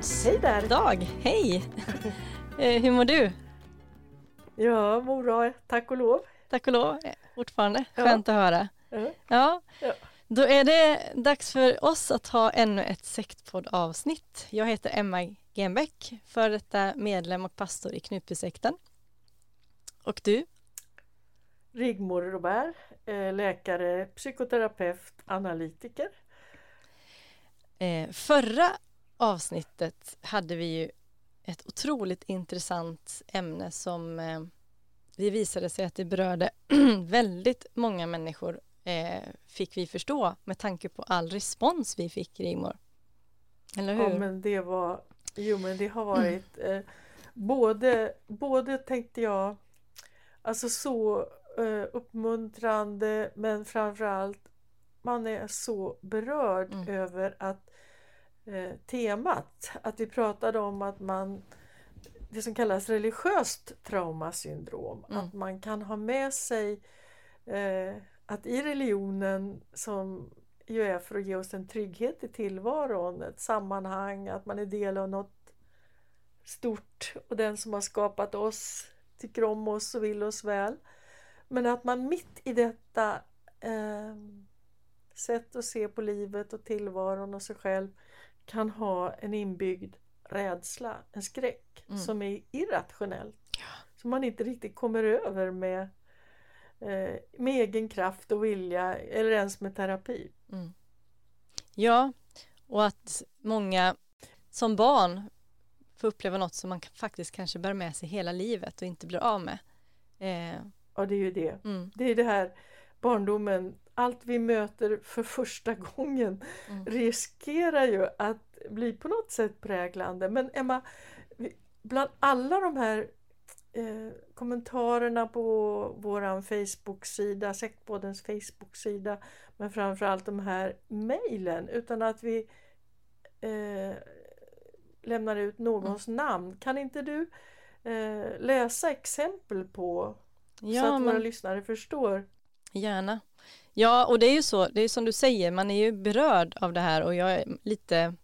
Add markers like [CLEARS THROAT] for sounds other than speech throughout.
Sektpodds Hej där! dag. Hej! eh, hur mår du? Ja, mår bra, tack och lov. Tack och lov eh, fortfarande. Ja. Skönt att höra. Ja. Ja, Ja. då är det dags för oss att ha ännu ett Sektpodd-avsnitt. Jag heter Emma Genbeck, för detta medlem och pastor i Knutbysekten. Och du? Rigmor Robert, eh, läkare, psykoterapeut, analytiker. Eh, förra avsnittet hade vi ju ett otroligt intressant ämne som eh, det visade sig att det berörde [CLEARS THROAT] väldigt många människor eh, fick vi förstå med tanke på all respons vi fick Rigmor. Eller hur? Ja, men det var, jo men det har varit eh, både, både tänkte jag, alltså så eh, uppmuntrande men framförallt man är så berörd Mm. över att eh, temat, att vi pratade om att man det som kallas religiöst traumasyndrom, Mm. att man kan ha med sig eh, att i religionen som ju är för att ge oss en trygghet i tillvaron, ett sammanhang, att man är del av något stort och den som har skapat oss tycker om oss och vill oss väl. Men att man mitt i detta eh, sätt att se på livet och tillvaron och sig själv kan ha en inbyggd rädsla, en skräck Mm. som är irrationell. Som man inte riktigt kommer över med, eh, med egen kraft och vilja eller ens med terapi. Mm. Ja, och att många som barn får uppleva något som man faktiskt kanske bär med sig hela livet och inte blir av med. Eh, Ja, det är ju det. mm, Det är det här barndomen, allt vi möter för första [LAUGHS] gången Mm. riskerar ju att bli på något sätt präglande. Men Emma, bland alla de här eh, kommentarerna på våran Facebook-sida, Sektpoddens Facebook-sida, men framförallt de här mejlen, utan att vi eh, lämnar ut någons namn. Kan inte du eh, läsa exempel på så ja, att våra men lyssnare förstår? Gärna. Ja, och det är ju så, det är som du säger, man är ju berörd av det här och jag är lite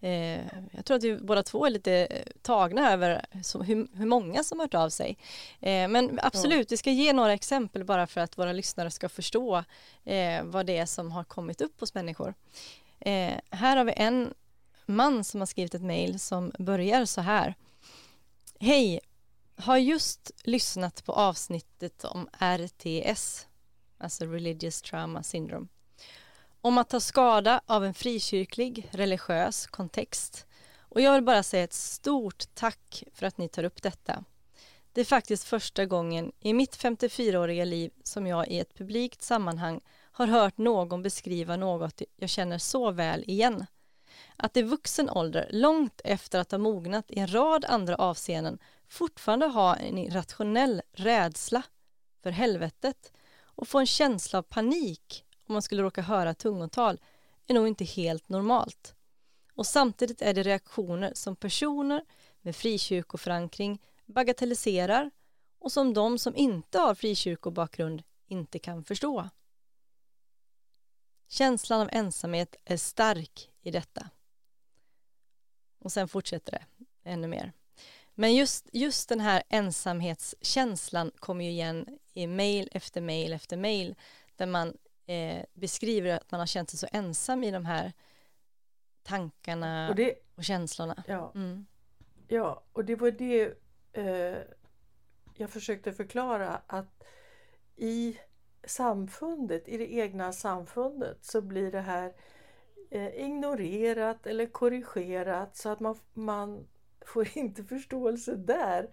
Eh, jag tror att vi båda två är lite eh, tagna över så, hur, hur många som hört av sig. Eh, men absolut, vi ska ge några exempel bara för att våra lyssnare ska förstå eh, vad det är som har kommit upp hos människor. Eh, här har vi en man som har skrivit ett mejl som börjar så här. Hej, har just lyssnat på avsnittet om RTS, alltså Religious Trauma Syndrome om att ta skada av en frikyrklig religiös kontext. Och jag vill bara säga ett stort tack för att ni tar upp detta. Det är faktiskt första gången i mitt 54-åriga liv som jag i ett publikt sammanhang har hört någon beskriva något jag känner så väl igen. att i vuxen ålder, långt efter att ha mognat i en rad andra avseenden, fortfarande ha en irrationell rädsla för helvetet och få en känsla av panik om man skulle råka höra tungotal är nog inte helt normalt. Och samtidigt är det reaktioner som personer med frikyrkoförankring bagatelliserar och som de som inte har frikyrkobakgrund inte kan förstå. Känslan av ensamhet är stark i detta. Och sen fortsätter det ännu mer. Men just, just den här ensamhetskänslan kommer ju igen i mail efter mail efter mail där man eh, beskriver att man har känt sig så ensam i de här tankarna och, det, och känslorna. Ja, mm. ja, och det var det eh, jag försökte förklara att i samfundet, i det egna samfundet så blir det här eh, ignorerat eller korrigerat så att man, man får inte förståelse där.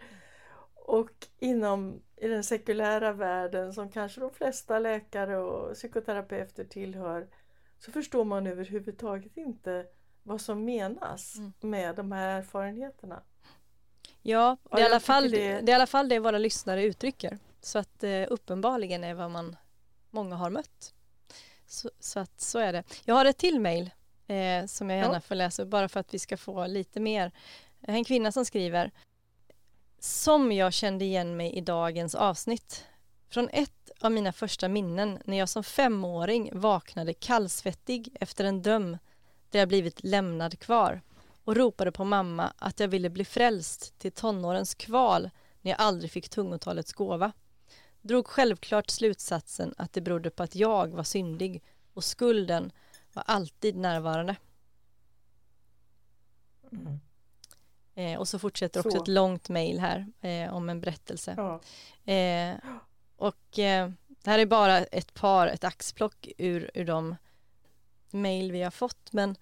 Och inom i den sekulära världen som kanske de flesta läkare och psykoterapeuter tillhör så förstår man överhuvudtaget inte vad som menas mm. med de här erfarenheterna. Ja, det är, i alla fall, det... det är i alla fall det våra lyssnare uttrycker. Så att eh, uppenbarligen är vad man många har mött. Så, så, att så är det. Jag har ett till mejl eh, som jag gärna ja. får läsa bara för att vi ska få lite mer. En kvinna som skriver Som jag kände igen mig i dagens avsnitt. Från ett av mina första minnen när jag som femåring vaknade kallsvettig efter en döm där jag blivit lämnad kvar och ropade på mamma att jag ville bli frälst till tonårens kval när jag aldrig fick tungotalets gåva. Drog självklart slutsatsen att det berodde på att jag var syndig och skulden var alltid närvarande. Mm. Eh, och så fortsätter också så. ett långt mejl här eh, om en berättelse. Ja. Eh, och eh, det här är bara ett par, ett axplock ur, ur de mejl vi har fått men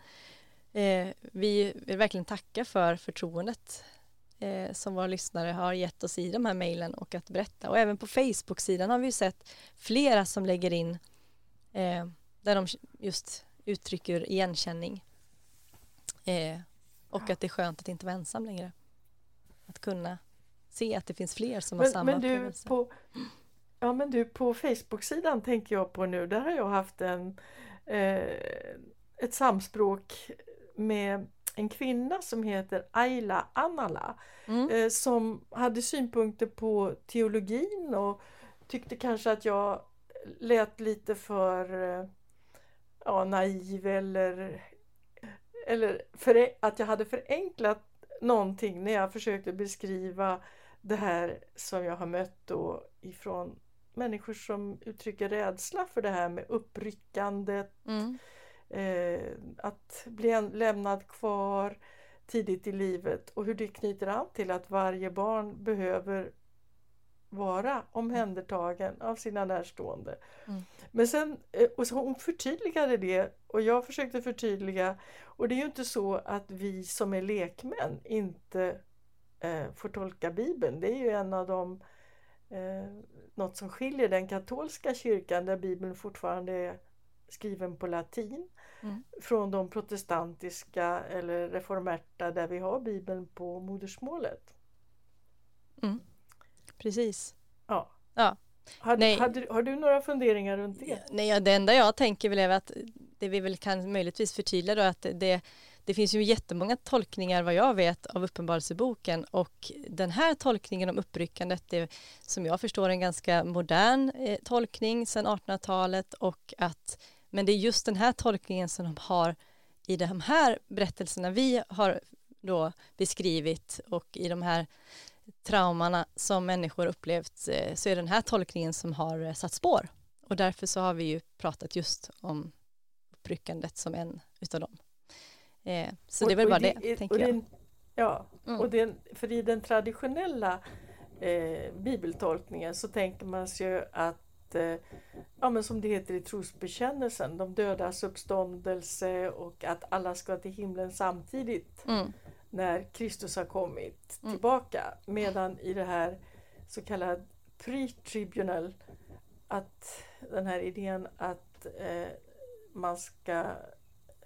eh, vi vill verkligen tacka för förtroendet eh, som våra lyssnare har gett oss i de här mejlen och att berätta. Och även på Facebook-sidan har vi sett flera som lägger in där de just uttrycker igenkänning. Och att det är skönt att inte vara ensam längre. Att kunna se att det finns fler som men, har samma men du, upplevelse. På, ja men du på Facebook-sidan tänker jag på nu, där har jag haft en eh, ett samspråk med en kvinna som heter Ayla Anala mm. eh, som hade synpunkter på teologin och tyckte kanske att jag lät lite för eh, ja, naiv eller, eller för, att jag hade förenklat någonting när jag försökte beskriva det här som jag har mött då ifrån människor som uttrycker rädsla för det här med uppryckandet, mm. eh, att bli lämnad kvar tidigt i livet och hur det knyter an till att varje barn behöver vara omhändertagen av sina närstående. Mm. Men sen, eh, och så hon förtydligade det och jag försökte förtydliga och det är ju inte så att vi som är lekmän inte eh, får tolka Bibeln. Det är ju en av de eh, något som skiljer den katolska kyrkan där Bibeln fortfarande är skriven på latin mm. från de protestantiska eller reformerta där vi har Bibeln på modersmålet. Mm. Precis. Ja. ja. Har, Nej. Har, har, du några funderingar runt det? Nej, det enda jag tänker väl är att det vi väl kan möjligtvis förtydliga då att det det finns ju jättemånga tolkningar vad jag vet av Uppenbarelseboken och den här tolkningen om uppryckandet är som jag förstår en ganska modern eh, tolkning sedan 1800-talet och att men det är just den här tolkningen som de har i de här berättelserna vi har då beskrivit och i de här traumorna som människor upplevt eh, så är den här tolkningen som har eh, satt spår och därför så har vi ju pratat just om uppryckandet som en utav dem. Eh, så och, det är väl bara det, det tänker jag. ja, mm. och den, för i den traditionella eh, bibeltolkningen så tänker man sig ju att eh, ja, men som det heter i trosbekännelsen, de dödas uppståndelse och att alla ska till himlen samtidigt mm. När Kristus har kommit mm. tillbaka. Medan i det här så kallad pre-tribunal, att den här idén att eh, man ska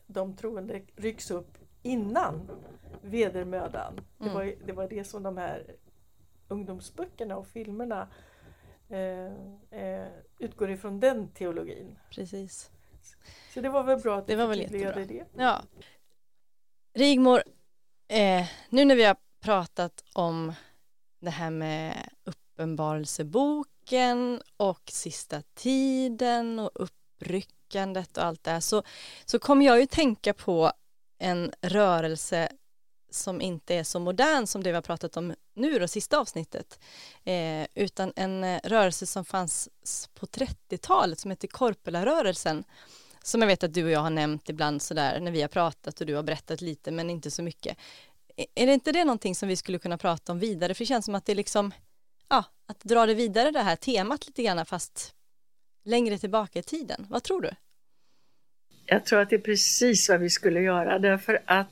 de troende rycks upp innan vedermödan. Det, Mm. var, det var det som de här ungdomsböckerna och filmerna eh, eh, utgår ifrån den teologin. Precis. Så det var väl bra att Det du var väl jättebra. det. Ja. Rigmor, eh, nu när vi har pratat om det här med uppenbarelseboken och sista tiden och uppryckandet och allt det här så, så kommer jag ju tänka på en rörelse som inte är så modern som det vi har pratat om nu då, sista avsnittet, eh, utan en eh, rörelse som fanns på 30-talet som heter Korpelarörelsen som jag vet att du och jag har nämnt ibland sådär när vi har pratat och du har berättat lite men inte så mycket. Är- det inte det någonting som vi skulle kunna prata om vidare? För det känns som att det är liksom, ja, att dra det vidare det här temat lite grann fast längre tillbaka i tiden. Vad tror du? Jag tror att det är precis vad vi skulle göra därför att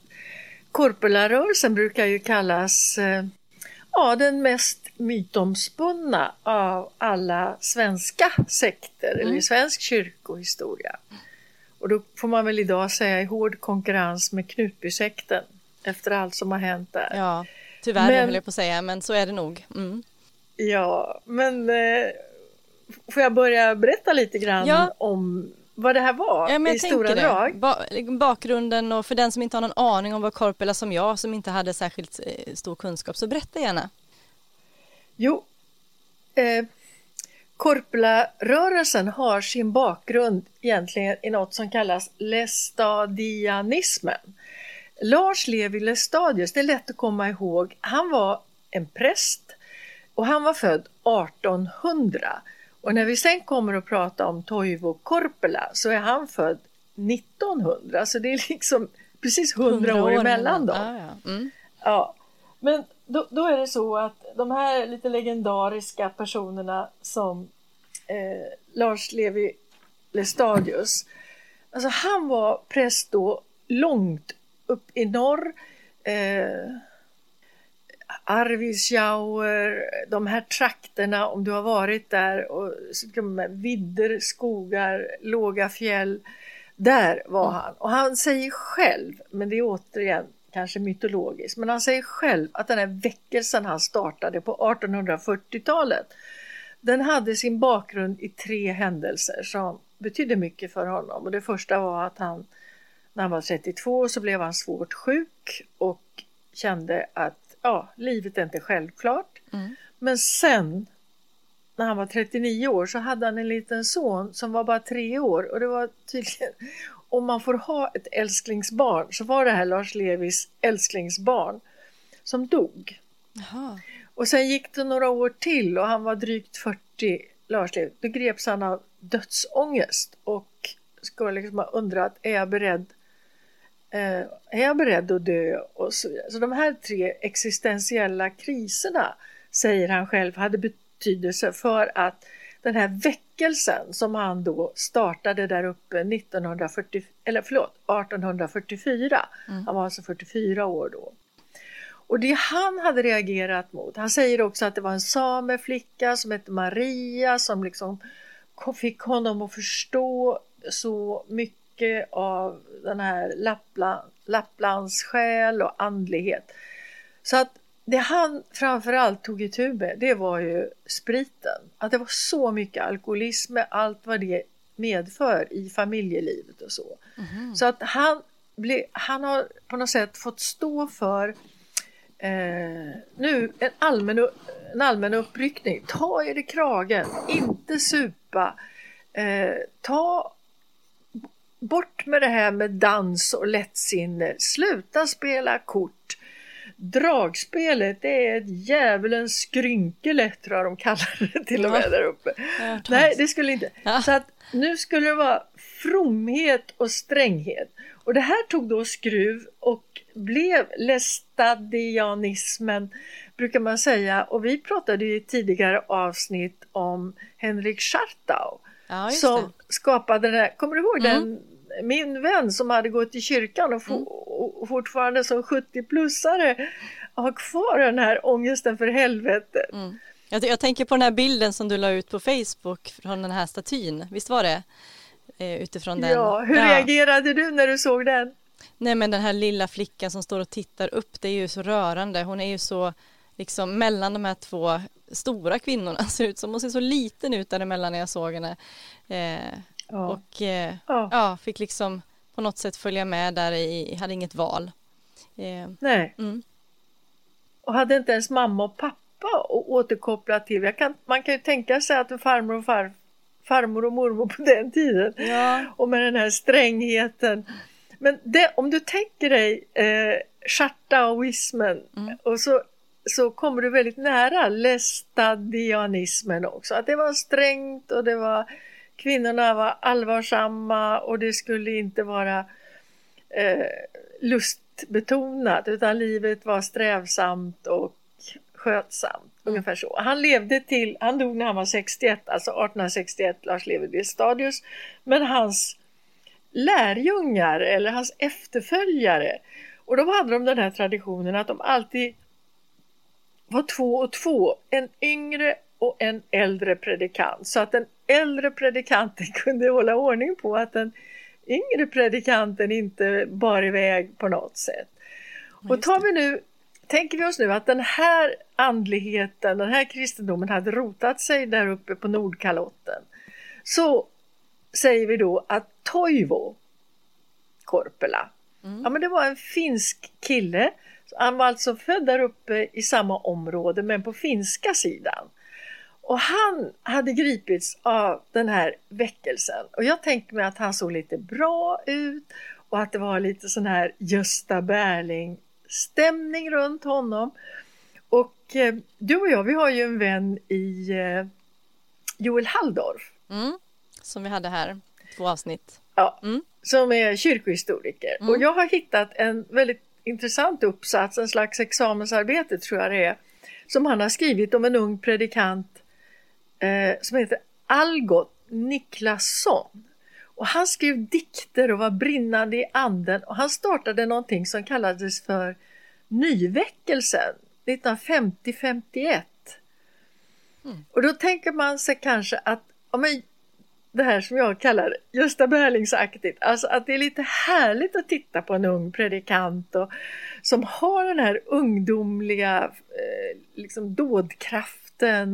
korpelarörelsen brukar ju kallas eh, ja, den mest mytomspunna av alla svenska sekter eller i svensk kyrkohistoria. Och då får man väl idag säga i hård konkurrens med Knutbysekten efter allt som har hänt där. Ja, tyvärr Men- höll jag på att säga, men så är det nog. Mm. Ja, men eh, får jag börja berätta lite grann Ja. om vad det här var Ja, i stora drag? Ba bakgrunden och för den som inte har någon aning om vad Korpela som jag som inte hade särskilt eh, stor kunskap så berätta gärna. Jo, eh, Korpela-rörelsen har sin bakgrund egentligen i något som kallas lestadianismen. Lars Levi Lestadius, det är lätt att komma ihåg, han var en präst och han var född 1800. Och när vi sen kommer att prata om Toivo Korpela så är han född 1900, så det är liksom precis 100 år emellan dem. Ja, ja. Mm. Ja, men då, då är det så att de här lite legendariska personerna som eh, Lars Levi Lestadius, alltså han var präst då långt upp i norr. Eh, Arvidsjaur, de här trakterna, om du har varit där, och vidder, skogar, låga fjäll. Där var han. Och han säger själv, men det är återigen kanske mytologiskt, men han säger själv att den här väckelsen han startade på 1840-talet, den hade sin bakgrund i tre händelser som betydde mycket för honom. Och det första var att han, när han var 32 så blev han svårt sjuk och kände att ja, livet är inte självklart. Mm. Men sen när han var 39 år så hade han en liten son som var bara tre år och det var tydligen om man får ha ett älsklingsbarn så var det här Lars Levis älsklingsbarn som dog. Jaha. Och sen gick det några år till och han var drygt 40, Lars Levi. Då greps han av dödsångest och skulle liksom ha undrat, är jag beredd eh, är jag beredd att dö? Och så, vidare. så de här tre existentiella kriserna, säger han själv, hade betydelse för att den här väckelsen som han då startade där uppe 1940, eller förlåt, 1844, han var alltså 44 år då. Och det han hade reagerat mot, han säger också att det var en sameflicka som hette Maria som liksom fick honom att förstå så mycket av den här Lappland, Lapplands själ och andlighet. Så att det han framförallt tog itu med, det var ju spriten. Att det var så mycket alkoholism med allt vad det medför i familjelivet och så. Så att han, ble, han har på något sätt fått stå för eh, nu en allmän, en allmän uppryckning. Ta er i kragen, inte supa. Eh, ta bort med det här med dans och lättsinne. Sluta spela kort. Dragspelet det är ett djävulens skrynkele tror jag de kallar det till och med där uppe. Nej, det skulle inte. Ja. Så att nu skulle det vara fromhet och stränghet. Och det här tog då skruv och blev lestadianismen brukar man säga. Och vi pratade i tidigare avsnitt om Henrik Schartau Ja, som skapade den här, kommer du ihåg Mm. den? Min vän som hade gått i kyrkan och, for, och fortfarande som 70-plussare har kvar den här ångesten för helvetet. Mm. Jag, jag tänker på den här bilden som du la ut på Facebook från den här statyn, visst var det? eh, utifrån den. Ja, hur reagerade du när du såg den? Nej men den här lilla flickan som står och tittar upp, det är ju så rörande. Hon är ju så liksom mellan de här två stora kvinnorna [LAUGHS] ser ut som. Hon ser så liten ut däremellan när jag såg henne. Eh, ja. Och eh, ja. ja. fick liksom på något sätt följa med där i, hade inget val. Eh, Nej. Mm. Och hade inte ens mamma och pappa att återkoppla till. Kan, man kan ju tänka sig att farmor och far, farmor och mormor på den tiden ja. och med den här strängheten. Men det, om du tänker dig eh, chartaoismen mm. och så så kommer du väldigt nära lästadianismen också. Att det var strängt och det var kvinnorna var allvarsamma och det skulle inte vara eh, lustbetonat utan livet var strävsamt och skötsamt. Mm. Ungefär så. Han levde till, han dog när han var 61, alltså 1861, Lars Levi Stadius. Men hans lärjungar eller hans efterföljare och då hade de den här traditionen att de alltid var två och två, en yngre och en äldre predikant. Så att den äldre predikanten [LAUGHS] kunde hålla ordning på att den yngre predikanten inte bar iväg på något sätt. Och tar vi nu, tänker vi oss nu att den här andligheten, den här kristendomen hade rotat sig där uppe på Nordkalotten. Så säger vi då att Toivo Korpela, mm. ja men det var en finsk kille han var alltså född där uppe i samma område men på finska sidan. Och han hade gripits av den här väckelsen och jag tänker mig att han såg lite bra ut och att det var lite sån här Gösta Berling stämning runt honom. Och eh, du och jag, vi har ju en vän i eh, Joel Halldorf. Mm, som vi hade här, två avsnitt. Ja, mm. som är kyrkohistoriker. Mm. Och jag har hittat en väldigt intressant uppsats, en slags examensarbete tror jag det är, som han har skrivit om en ung predikant eh, som heter Algot Niklasson. Och han skrev dikter och var brinnande i anden och han startade någonting som kallades för Nyväckelsen 1950-51. Mm. Och då tänker man sig kanske att ja, men det här som jag kallar Gösta Berlingsaktigt. Alltså att det är lite härligt att titta på en ung predikant och, som har den här ungdomliga eh, liksom dådkraften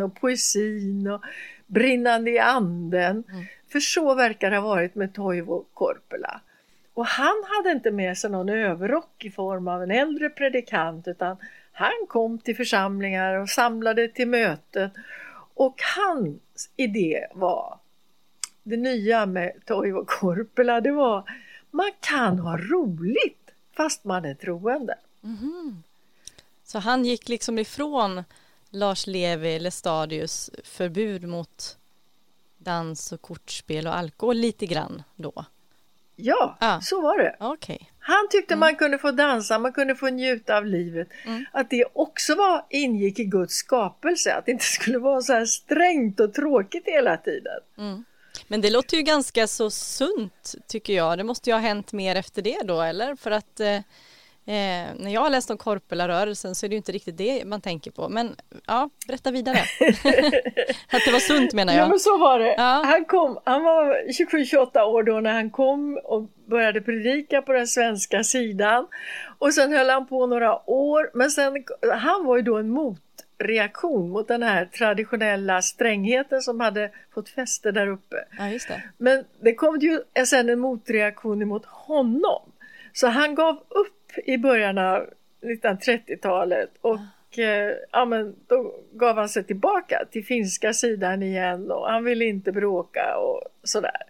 och poesin och brinnande i anden. Mm. För så verkar det ha varit med Toivo Korpela. Och han hade inte med sig någon överrock i form av en äldre predikant utan han kom till församlingar och samlade till möten och hans idé var det nya med Toivo Korpela det var man kan ha roligt fast man är troende. Mm. Så han gick liksom ifrån Lars Levi Lestadius förbud mot dans och kortspel och alkohol lite grann då? Ja, ah. så var det. Okay. Han tyckte mm. man kunde få dansa, man kunde få njuta av livet. Mm. Att det också var, ingick i Guds skapelse, att det inte skulle vara så här strängt och tråkigt hela tiden. Mm. Men det låter ju ganska så sunt tycker jag. Det måste ju ha hänt mer efter det då eller? För att eh, eh när jag har läst om Korpela-rörelsen så är det ju inte riktigt det man tänker på. Men ja, berätta vidare. [LAUGHS] att det var sunt menar jag. Ja men så var det. Ja. Han, kom, han var 27-28 år då när han kom och började predika på den svenska sidan. Och sen höll han på några år. Men sen, han var ju då en mot reaktion mot den här traditionella strängheten som hade fått fäste där uppe. Ja, det. Men det kom ju sen en motreaktion mot honom. Så han gav upp i början av 1930-talet och ja. Eh, ja, men då gav han sig tillbaka till finska sidan igen och han ville inte bråka och sådär.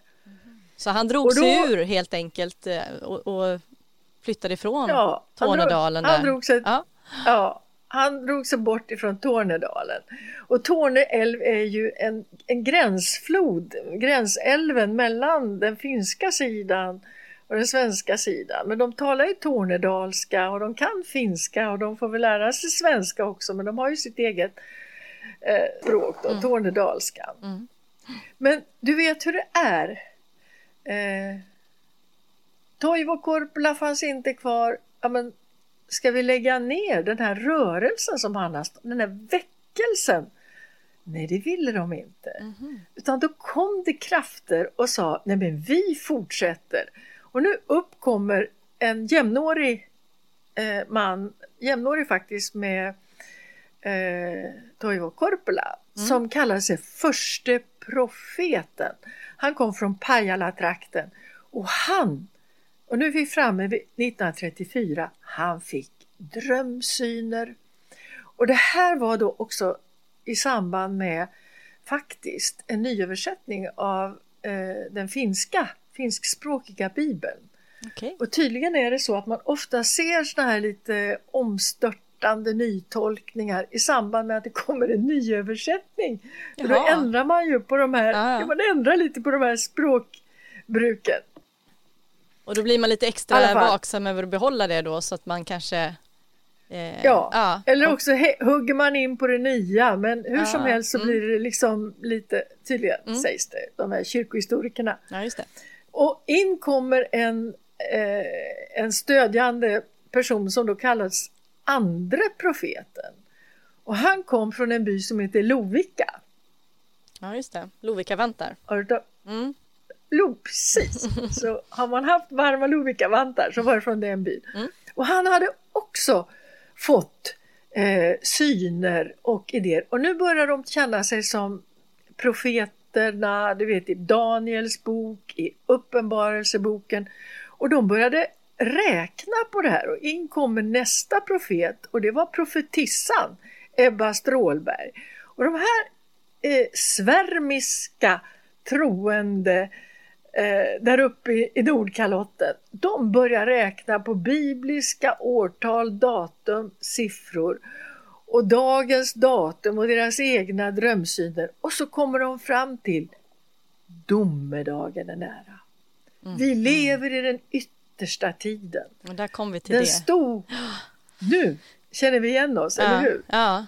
Så han drog då, sig ur helt enkelt eh, och, och flyttade ifrån ja, Tornedalen? Han drog, han drog sig, ja. ja han drog sig bort ifrån Tornedalen. Och Torne älv är ju en, en gränsflod, gränsälven mellan den finska sidan och den svenska sidan. Men de talar ju tornedalska och de kan finska och de får väl lära sig svenska också men de har ju sitt eget eh, språk då, mm. tornedalskan. Mm. Men du vet hur det är. Eh, Toivo Korpela fanns inte kvar. Ja, men ska vi lägga ner den här rörelsen som han har, den här väckelsen Nej, det ville de inte. Utan då kom det krafter och sa, nej men vi fortsätter. Och nu uppkommer en jämnårig eh, man, jämnårig faktiskt med eh, Toivo Korpela, som kallar sig förste profeten. Han kom från Pajala-trakten och han, och nu är vi framme vid 1934, han fick drömsyner. Och det här var då också i samband med faktiskt en nyöversättning av eh, den finska, finskspråkiga bibeln. Okej. Och tydligen är det så att man ofta ser såna här lite omstörtande nytolkningar i samband med att det kommer en nyöversättning. För då ändrar man ju på de här, Ja, ja. man ändrar lite på de här språkbruken. Och då blir man lite extra vaksam över att behålla det då så att man kanske eh, Ja, eller och- också he- hugger man in på det nya men hur som Ja, helst så mm. blir det liksom lite, tydligen sägs det, de här kyrkohistorikerna. Ja, just det. Och in kommer en, eh, en stödjande person som då kallas andre profeten. Och han kom från en by som heter Lovika. Ja, just det. Lovika väntar. Mm. Lo, precis. [LAUGHS] Så har man haft varma Lovikka-vantar så var det från den byn. Mm. Och han hade också fått eh, syner och idéer. Och nu börjar de känna sig som profeterna, du vet i Daniels bok, i Uppenbarelseboken. Och de började räkna på det här och in kommer nästa profet och det var profetissan Ebba Strålberg. Och de här eh, svärmiska troende eh, där uppe i, i Nordkalotten, de börjar räkna på bibliska årtal, datum, siffror och dagens datum och deras egna drömsyner och så kommer de fram till domedagen är nära. Vi lever i den yttersta tiden. Och där kom vi till Den det. stod... Nu känner vi igen oss, eller ja, hur? Ja,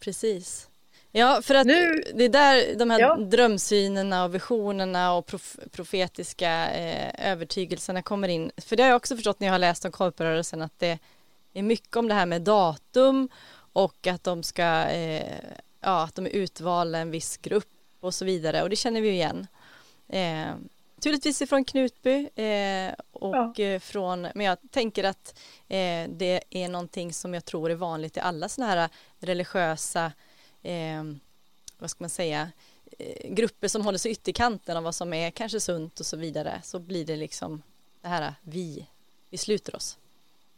precis. Ja, för att Nu- det är där de här Ja. drömsynerna och visionerna och prof profetiska eh, övertygelserna kommer in. För det har jag också förstått när jag har läst om korprörelsen att det är mycket om det här med datum och att de ska, eh, ja, att de är utvalda en viss grupp och så vidare och det känner vi ju igen. Eh, Naturligtvis ifrån Knutby eh, och eh, från, men jag tänker att eh, det är någonting som jag tror är vanligt i alla sådana här religiösa, eh, vad ska man säga, eh, grupper som håller sig ytterkanten av vad som är kanske sunt och så vidare. Så blir det liksom det här vi, vi sluter oss,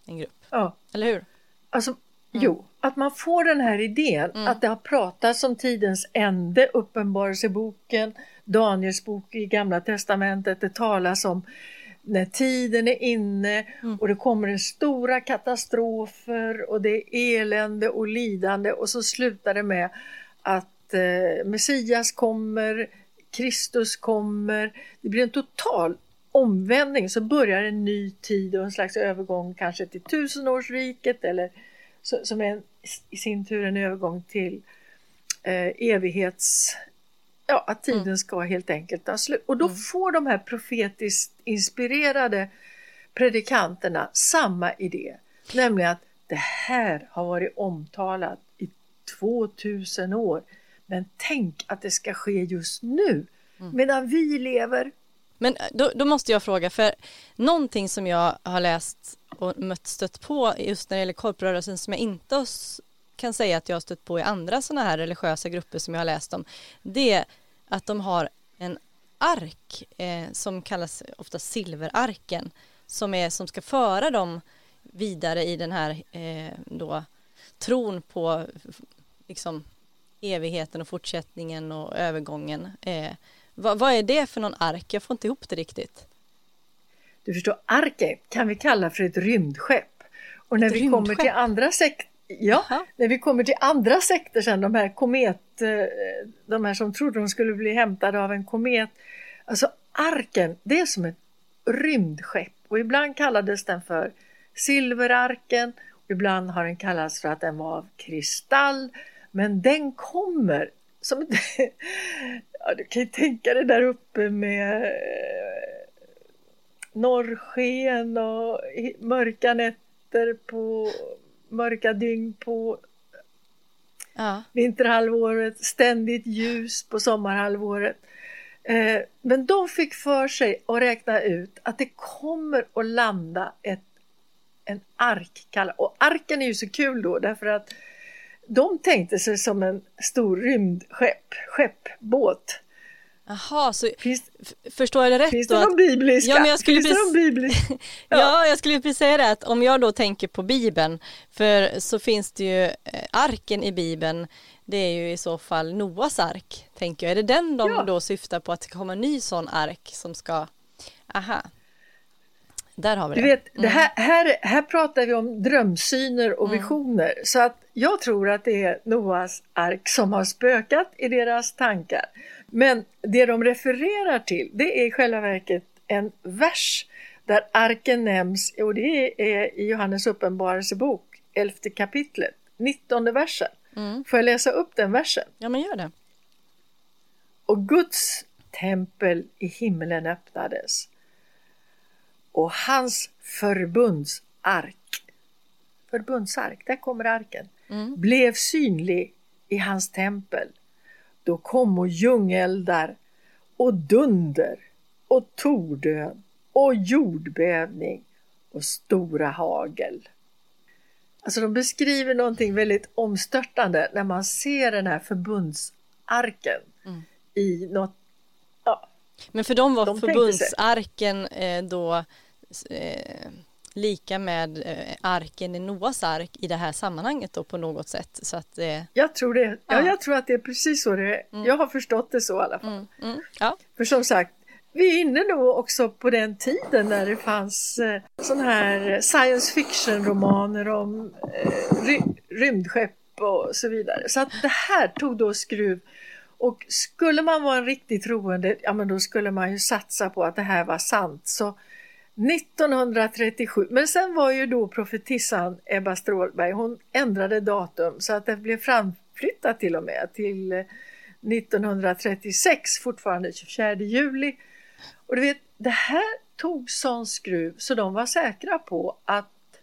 en grupp, Ja. eller hur? Alltså, Mm. Jo, att man får den här idén att det har pratats om tidens ände, Uppenbarelseboken, Daniels bok i Gamla Testamentet, det talas om när tiden är inne Mm. och det kommer stora katastrofer och det är elände och lidande och så slutar det med att eh, Messias kommer, Kristus kommer, det blir en total omvändning så börjar en ny tid och en slags övergång kanske till tusenårsriket eller som är en, i sin tur en övergång till eh, evighets... Ja, att tiden ska helt enkelt ta slut. Och då får de här profetiskt inspirerade predikanterna samma idé, nämligen att det här har varit omtalat i 2000 år. Men tänk att det ska ske just nu, medan vi lever. Men eh, då, då måste jag fråga, för någonting som jag har läst och mött stött på just när det gäller korprörelsen som jag inte kan säga att jag har stött på i andra sådana här religiösa grupper som jag har läst om, det är att de har en ark eh, som kallas ofta silverarken som, är, som ska föra dem vidare i den här eh, då, tron på liksom, evigheten och fortsättningen och övergången. Eh, vad, vad är det för någon ark? Jag får inte ihop det riktigt. Du förstår, arken kan vi kalla för ett rymdskepp. Och när Ett vi kommer till rymdskepp? andra sekter, ja, när vi kommer till andra sekter sen, de här komet, eh, de här som trodde de skulle bli hämtade av en komet. Alltså arken, det är som ett rymdskepp och ibland kallades den för silverarken, ibland har den kallats för att den var av kristall. Men den kommer som [LAUGHS] ja, du kan ju tänka dig där uppe med eh, norrsken och mörka nätter på mörka dygn på Ja. vinterhalvåret, ständigt ljus på sommarhalvåret. Eh, men de fick för sig att räkna ut att det kommer att landa ett, en ark. Och arken är ju så kul då därför att de tänkte sig som en stor rymdskepp, skeppbåt. Jaha, så Finns, förstår jag det rätt finns då? det någon att- bibliska? Ja, men jag skulle finns precis- biblisk? [LAUGHS] Ja, jag skulle precis säga det att om jag då tänker på Bibeln, för så finns det ju eh, arken i Bibeln, det är ju i så fall Noas ark, tänker jag. Är det den de Ja. då syftar på att det ska komma en ny sån ark som ska, aha, där har vi Du det. vet, det här, här, här pratar vi om drömsyner och visioner. Så att jag tror att det är Noas ark som har spökat i deras tankar. Men det de refererar till, det är i själva verket en vers där arken nämns, och det är i Johannes uppenbarelsebok, elfte kapitlet, 19 versen. Får jag läsa upp den versen? Ja, men gör det. Och Guds tempel i himlen öppnades. Och hans förbundsark, förbundsark, där kommer arken, blev synlig i hans tempel. Då kom och djungeldar och dunder och tordön och jordbävning och stora hagel. Alltså de beskriver någonting väldigt omstörtande när man ser den här förbundsarken i något, Men för dem var De förbundsarken eh, då eh, lika med eh, arken i Noas ark i det här sammanhanget då på något sätt. Så att eh, jag tror det. Ja, Ja. jag tror att det är precis så det är. Jag har förstått det så i alla fall. mm, mm, ja, För som sagt, vi är inne nog också på den tiden när det fanns eh, sådana här science fiction-romaner om eh, ry rymdskepp och så vidare. Så att det här tog då skruv. Och skulle man vara en riktig troende, ja men då skulle man ju satsa på att det här var sant. Så 1937, men sen var ju då profetissan Ebba Strålberg, hon ändrade datum så att det blev framflyttat till och med till eh, 1936, fortfarande 24 juli. Och du vet, det här tog sån skruv så de var säkra på att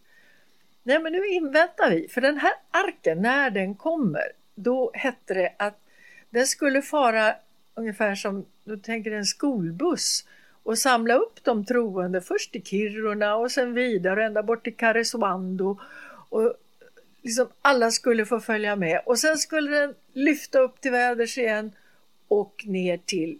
nej men nu inväntar vi, för den här arken, när den kommer, då hette det att den skulle fara ungefär som, du tänker en skolbuss och samla upp de troende. Först till Kiruna och sen vidare ända bort till Karesuando. Och liksom alla skulle få följa med. Och sen skulle den lyfta upp till väders igen och ner till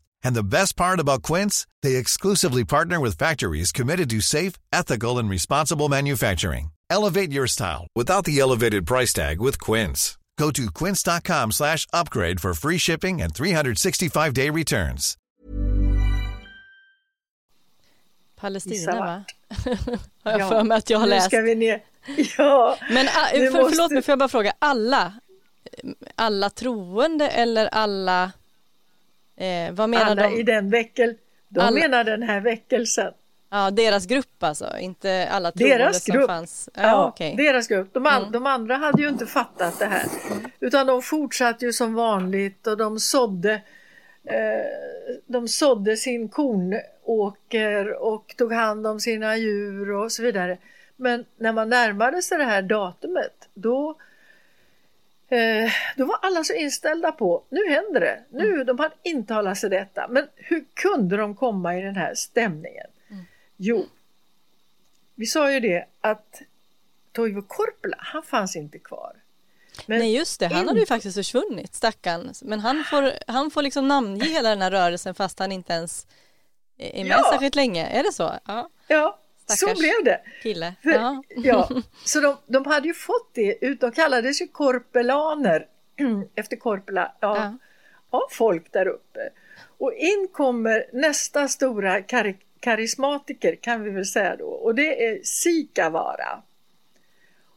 And the best part about Quince, they exclusively partner with factories committed to safe, ethical, and responsible manufacturing. Elevate your style without the elevated price tag with Quince. Go to quince.com slash upgrade for free shipping and 365-day returns. Palestina Gissa va? vart. [LAUGHS] har jag Ja, för mig att jag har nu läst. ska vi ner. [LAUGHS] Ja, Men ah, Nu för, måste- förlåt mig, får jag bara fråga, alla, alla troende eller alla, eh, vad menar alla de? i den väckel, de Alla. menar den här väckelsen. Ja, deras grupp alltså, inte alla troende Deras som grupp. fanns. Ja, Ja, okej. deras grupp. De, an- Mm. de andra hade ju inte fattat det här. Utan de fortsatte ju som vanligt och de sådde, eh, de sådde sin kornåker och tog hand om sina djur och så vidare. Men när man närmade sig det här datumet då Eh, då var alla så inställda på, nu händer det, nu, de hade intalat sig detta. Men hur kunde de komma i den här stämningen? Jo, vi sa ju det att Toivo Korpela, han fanns inte kvar. Men Nej just det, han in- hade ju faktiskt försvunnit, stackarn. Men han får, han får liksom namnge hela den här rörelsen fast han inte ens är med Ja. särskilt länge. Är det så? Ja. Ja, så blev det. Kille. För, ja. ja, [LAUGHS] så de, de hade ju fått det, ut, de kallades ju korpelaner [CLEARS THROAT] efter Korpela, ja, Ja. av folk där uppe. Och in kommer nästa stora kar karismatiker kan vi väl säga då och det är Sikavara.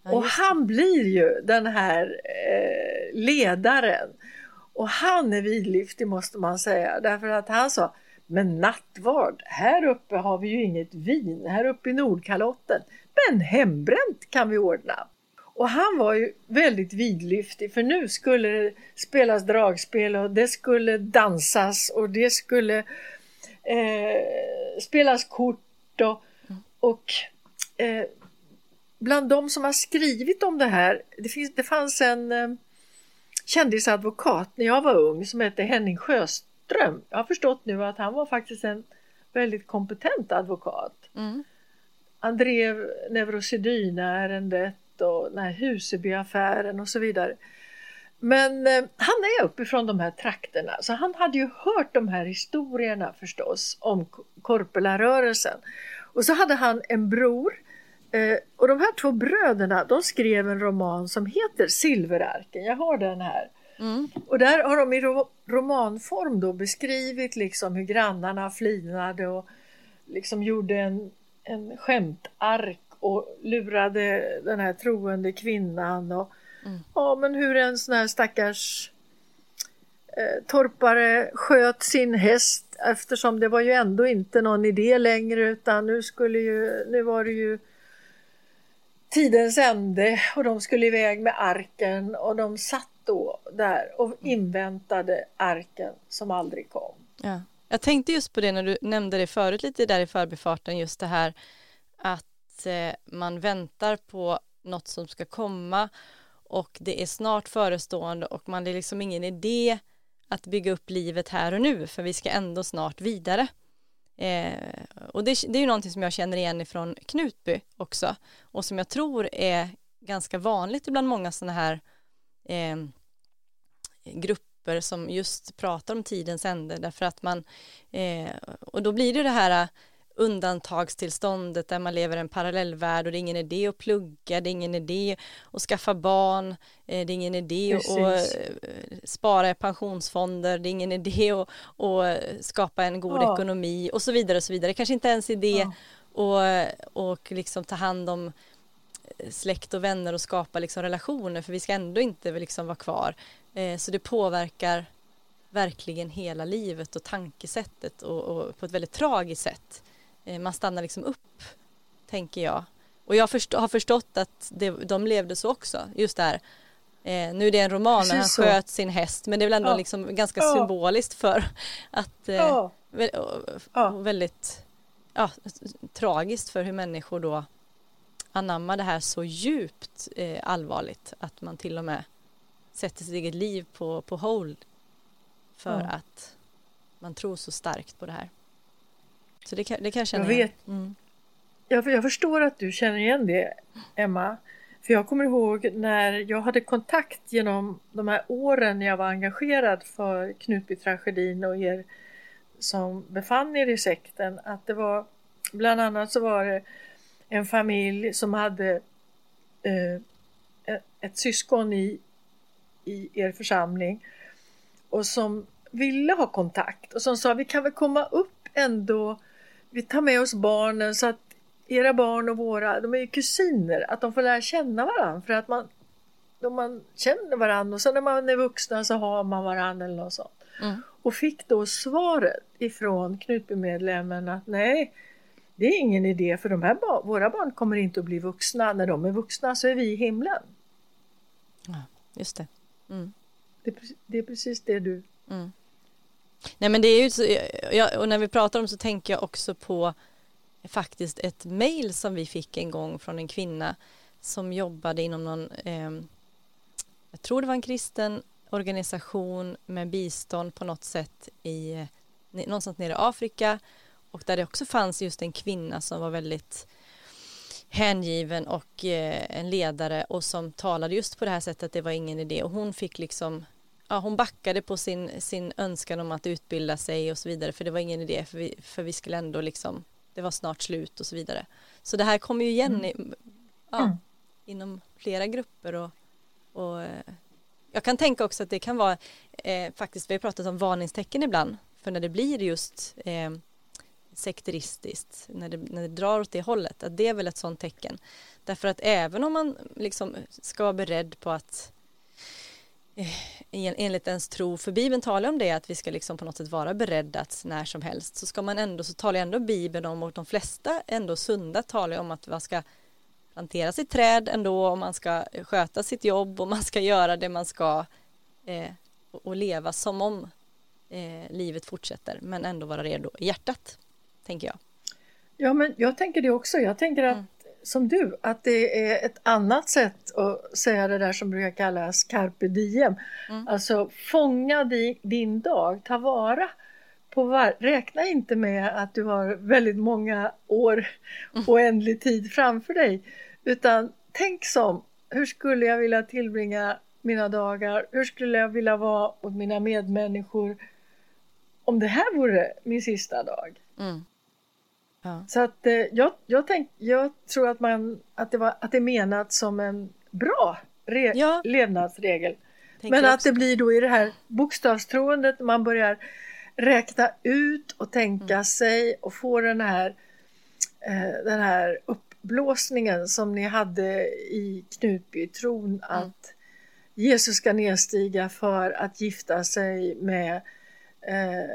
Ja, och han blir ju den här eh, ledaren. Och han är vidlyftig måste man säga därför att han sa men nattvard, här uppe har vi ju inget vin, här uppe i Nordkalotten. Men hembränt kan vi ordna. Och han var ju väldigt vidlyftig för nu skulle det spelas dragspel och det skulle dansas och det skulle eh, spelas kort och, och eh, bland de som har skrivit om det här, det, finns, det fanns en eh, kändisadvokat när jag var ung som hette Henning Sjöström. Jag har förstått nu att han var faktiskt en väldigt kompetent advokat. Mm. Han drev neurosedynärendet och den här Husebyaffären och så vidare. Men eh, han är uppifrån de här trakterna så han hade ju hört de här historierna förstås om Korpelarörelsen. Och så hade han en bror eh, och de här två bröderna de skrev en roman som heter Silverarken. Jag har den här. Mm. Och där har de i ro- romanform då beskrivit liksom hur grannarna flinade och liksom gjorde en, en skämtark och lurade den här troende kvinnan och ja men hur en sån här stackars eh, torpare sköt sin häst eftersom det var ju ändå inte någon idé längre utan nu skulle ju, nu var det ju tidens ände och de skulle iväg med arken och de satt då där och inväntade arken som aldrig kom. Ja. Jag tänkte just på det när du nämnde det förut lite där i förbifarten just det här att eh, man väntar på något som ska komma och det är snart förestående och man det är liksom ingen idé att bygga upp livet här och nu för vi ska ändå snart vidare. Eh, och det, det är ju någonting som jag känner igen ifrån Knutby också och som jag tror är ganska vanligt ibland många sådana här eh, grupper som just pratar om tidens ände därför att man eh, och då blir det det här eh, undantagstillståndet där man lever i en parallellvärld och det är ingen idé att plugga, det är ingen idé att skaffa barn, eh, det är ingen idé att Precis. eh, spara i pensionsfonder, det är ingen idé [LAUGHS] att, att skapa en god Ja. ekonomi och så vidare och så vidare. Kanske inte ens idé att och liksom ta hand om släkt och vänner och skapa liksom relationer för vi ska ändå inte liksom vara kvar. Eh, så det påverkar verkligen hela livet och tankesättet och, och på ett väldigt tragiskt sätt. Eh, man stannar liksom upp, tänker jag. Och jag förstå, har förstått att det, de levde så också, just där. Eh, nu är det en roman när han Precis så. sköt sin häst men det är väl ändå Ja. liksom ganska Ja. symboliskt för att eh, Ja. vä- och, Ja. och väldigt tragiskt för hur människor då anammar det här så djupt eh, allvarligt att man till och med sätter sitt eget liv på, på hold för Ja. att man tror så starkt på det här. Så det kan, det kan jag känna Jag vet. Mm. Jag, jag förstår att du känner igen det, Emma. För jag kommer ihåg när jag hade kontakt genom de här åren när jag var engagerad för Knutby-tragedin och er som befann er i sekten. Att det var, bland annat så var det en familj som hade eh, ett- ett syskon i, i er församling och som ville ha kontakt och som sa vi kan väl komma upp ändå vi tar med oss barnen så att era barn och våra, de är ju kusiner, att de får lära känna varandra för att man, då man känner varandra och sen när man är vuxna så har man varandra eller något sånt. Mm. Och fick då svaret ifrån Knutbymedlemmen att nej, det är ingen idé för de här våra barn kommer inte att bli vuxna. När de är vuxna så är vi i himlen. Just det. Mm. Det är, precis- det är precis det du... Nej men det är ju så, jag, och när vi pratar om så tänker jag också på faktiskt ett mejl som vi fick en gång från en kvinna som jobbade inom någon, eh, jag tror det var en kristen organisation med bistånd på något sätt i eh, någonstans nere i Afrika och där det också fanns just en kvinna som var väldigt hängiven och eh, en ledare och som talade just på det här sättet att det var ingen idé och hon fick liksom ja, hon backade på sin, sin önskan om att utbilda sig och så vidare för det var ingen idé för vi, för vi skulle ändå liksom det var snart slut och så vidare. Så det här kommer ju igen Mm. i, ja, inom flera grupper och, och eh, jag kan tänka också att det kan vara eh, faktiskt, vi har pratat om varningstecken ibland, för när det blir just eh, sekteristiskt, när det, när det drar åt det hållet, att det är väl ett sådant tecken. Därför att även om man liksom ska vara beredd på att eh, enligt ens tro, för Bibeln talar om det att vi ska liksom på något sätt vara beredda att när som helst så ska man ändå, så talar ändå Bibeln om och de flesta ändå sunda talar om att man ska plantera sitt träd ändå och man ska sköta sitt jobb och man ska göra det man ska eh, och, och leva som om eh, livet fortsätter men ändå vara redo i hjärtat, tänker jag. Ja, men jag tänker det också. Jag tänker att, Mm. som du, att det är ett annat sätt att säga det där som brukar kallas carpe diem. Mm. Alltså fånga di, din dag, ta vara på var, Räkna inte med att du har väldigt många år, Mm. oändlig tid framför dig. Utan tänk som, hur skulle jag vilja tillbringa mina dagar? Hur skulle jag vilja vara mot mina medmänniskor om det här vore min sista dag? Mm. Ja. Så att eh, jag, jag, tänk, jag tror att, man, att, det var, att det är menat som en bra re, Ja. levnadsregel. Tänker Men att också. det blir då i det här bokstavstroendet man börjar räkna ut och tänka Mm. sig och få den här, eh, den här uppblåsningen som ni hade i Knutby, tron Mm. att Jesus ska nedstiga för att gifta sig med eh,